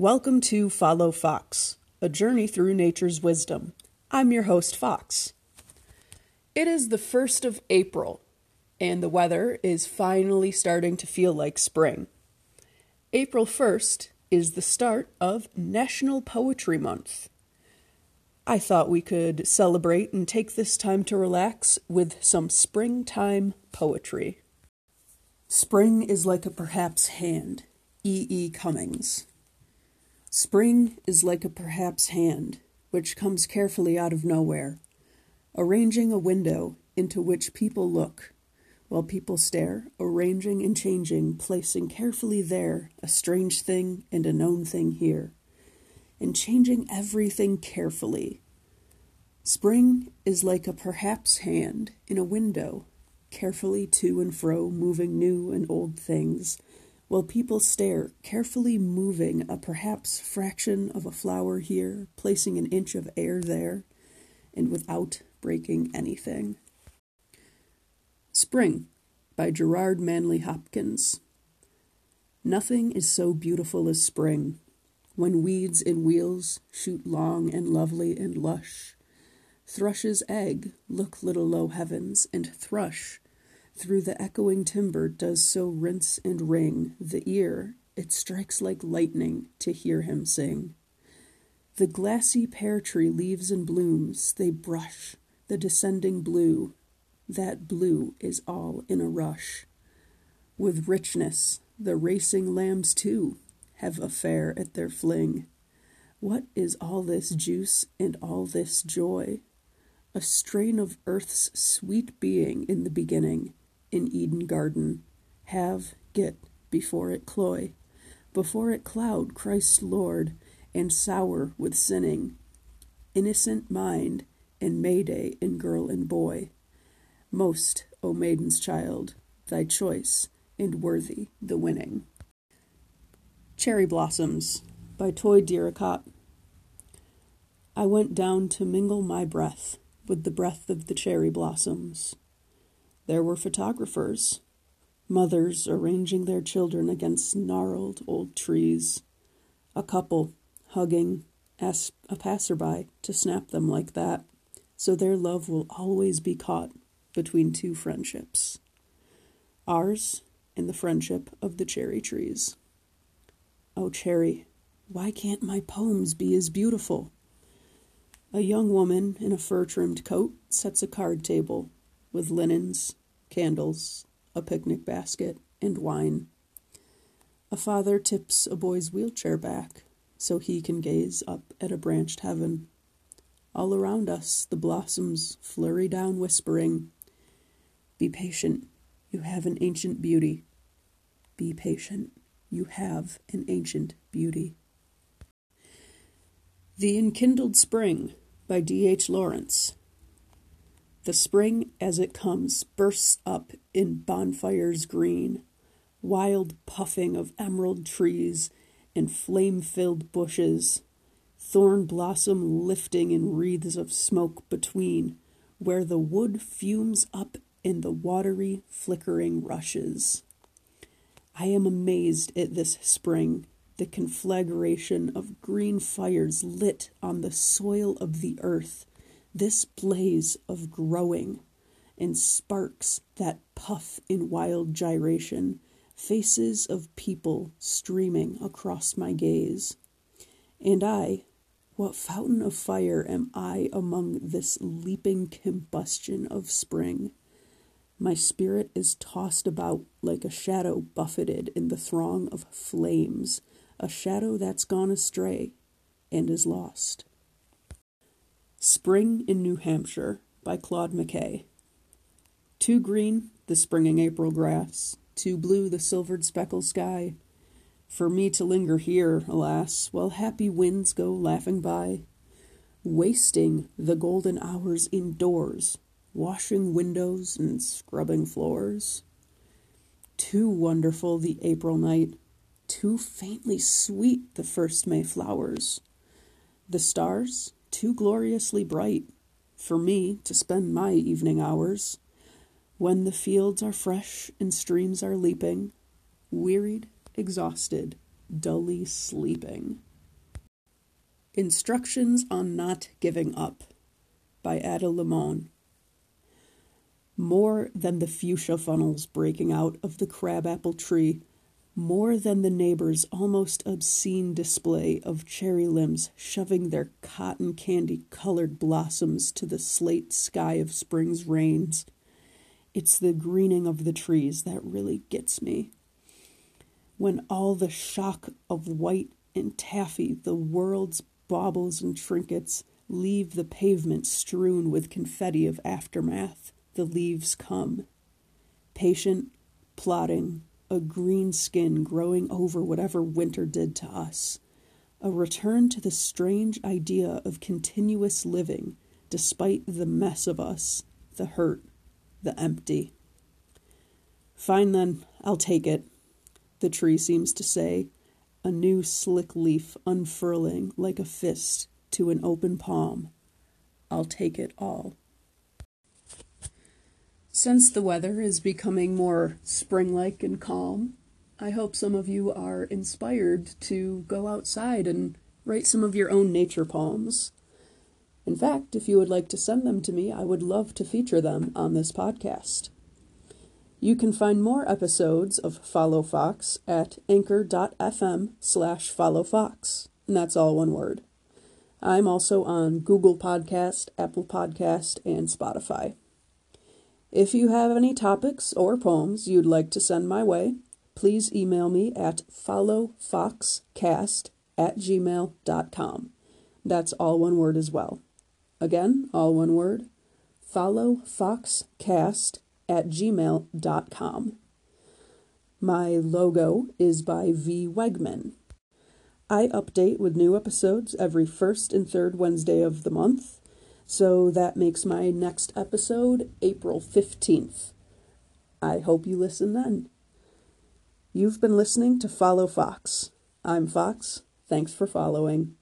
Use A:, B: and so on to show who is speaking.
A: Welcome to Follow Fox, a journey through nature's wisdom. I'm your host, Fox. It is the 1st of April, and the weather is finally starting to feel like spring. April 1st is the start of National Poetry Month. I thought we could celebrate and take this time to relax with some springtime poetry. Spring is like a perhaps hand. E. E. Cummings. Spring is like a perhaps hand, which comes carefully out of nowhere, arranging a window into which people look, while people stare, arranging and changing, placing carefully there a strange thing and a known thing here, and changing everything carefully. Spring is like a perhaps hand in a window, carefully to and fro, moving new and old things while people stare, carefully moving a perhaps fraction of a flower here, placing an inch of air there, and without breaking anything. Spring by Gerard Manley Hopkins. Nothing is so beautiful as spring, when weeds and wheels shoot long and lovely and lush. Thrush's egg, look little low heavens, and thrush through the echoing timber does so rinse and ring the ear, it strikes like lightning to hear him sing. The glassy pear tree leaves and blooms, they brush the descending blue. That blue is all in a rush. With richness, the racing lambs too have a fair at their fling. What is all this juice and all this joy? A strain of earth's sweet being in the beginning, in Eden Garden. Have, get, before it cloy, before it cloud Christ's Lord, and sour with sinning. Innocent mind, and Mayday in girl and boy. Most, O maiden's child, thy choice, and worthy the winning. Cherry Blossoms by Toi Derricotte. I went down to mingle my breath with the breath of the cherry blossoms. There were photographers, mothers arranging their children against gnarled old trees, a couple hugging, asked a passerby to snap them like that, so their love will always be caught between two friendships ours and the friendship of the cherry trees. Oh, cherry, why can't my poems be as beautiful? A young woman in a fur trimmed coat sets a card table with linens, candles, a picnic basket, and wine. A father tips a boy's wheelchair back so he can gaze up at a branched heaven. All around us, the blossoms flurry down, whispering, Be patient, you have an ancient beauty. Be patient, you have an ancient beauty. The Enkindled Spring by D. H. Lawrence. The spring as it comes bursts up in bonfires green, wild puffing of emerald trees and flame filled bushes, thorn blossom lifting in wreaths of smoke between, where the wood fumes up in the watery, flickering rushes. I am amazed at this spring, the conflagration of green fires lit on the soil of the earth this blaze of growing and sparks that puff in wild gyration, faces of people streaming across my gaze. And I, what fountain of fire am I among this leaping combustion of spring? My spirit is tossed about like a shadow buffeted in the throng of flames, a shadow that's gone astray and is lost. Spring in New Hampshire by Claude McKay. Too green, the springing April grass, too blue, the silvered speckled sky, for me to linger here, alas, while happy winds go laughing by, wasting the golden hours indoors, washing windows and scrubbing floors. Too wonderful the April night, too faintly sweet the first May flowers. The stars, too gloriously bright for me to spend my evening hours. When the fields are fresh and streams are leaping, wearied, exhausted, dully sleeping. Instructions on Not Giving Up by Ada Limón. More than the fuchsia funnels breaking out of the crabapple tree, more than the neighbor's almost obscene display of cherry limbs shoving their cotton candy colored blossoms to the slate sky of spring's rains, it's the greening of the trees that really gets me. When all the shock of white and taffy, the world's baubles and trinkets leave the pavement strewn with confetti of aftermath. The leaves come. Patient, plodding, a green skin growing over whatever winter did to us. A return to the strange idea of continuous living despite the mess of us, the hurt, the empty. Fine then, I'll take it, the tree seems to say, a new slick leaf unfurling like a fist to an open palm. I'll take it all. Since the weather is becoming more spring like and calm, I hope some of you are inspired to go outside and write some of your own nature poems. In fact, if you would like to send them to me, I would love to feature them on this podcast. You can find more episodes of Follow Fox at anchor.fm slash followfox, and that's all one word. I'm also on Google Podcast, Apple Podcast, and Spotify. If you have any topics or poems you'd like to send my way, please email me at followfoxcast at gmail.com. That's all one word as well. Again, all one word, followfoxcast at gmail.com. My logo is by V. Wegman. I update with new episodes every first and third Wednesday of the month, so that makes my next episode April 15th. I hope you listen then. You've been listening to Follow Fox. I'm Fox. Thanks for following.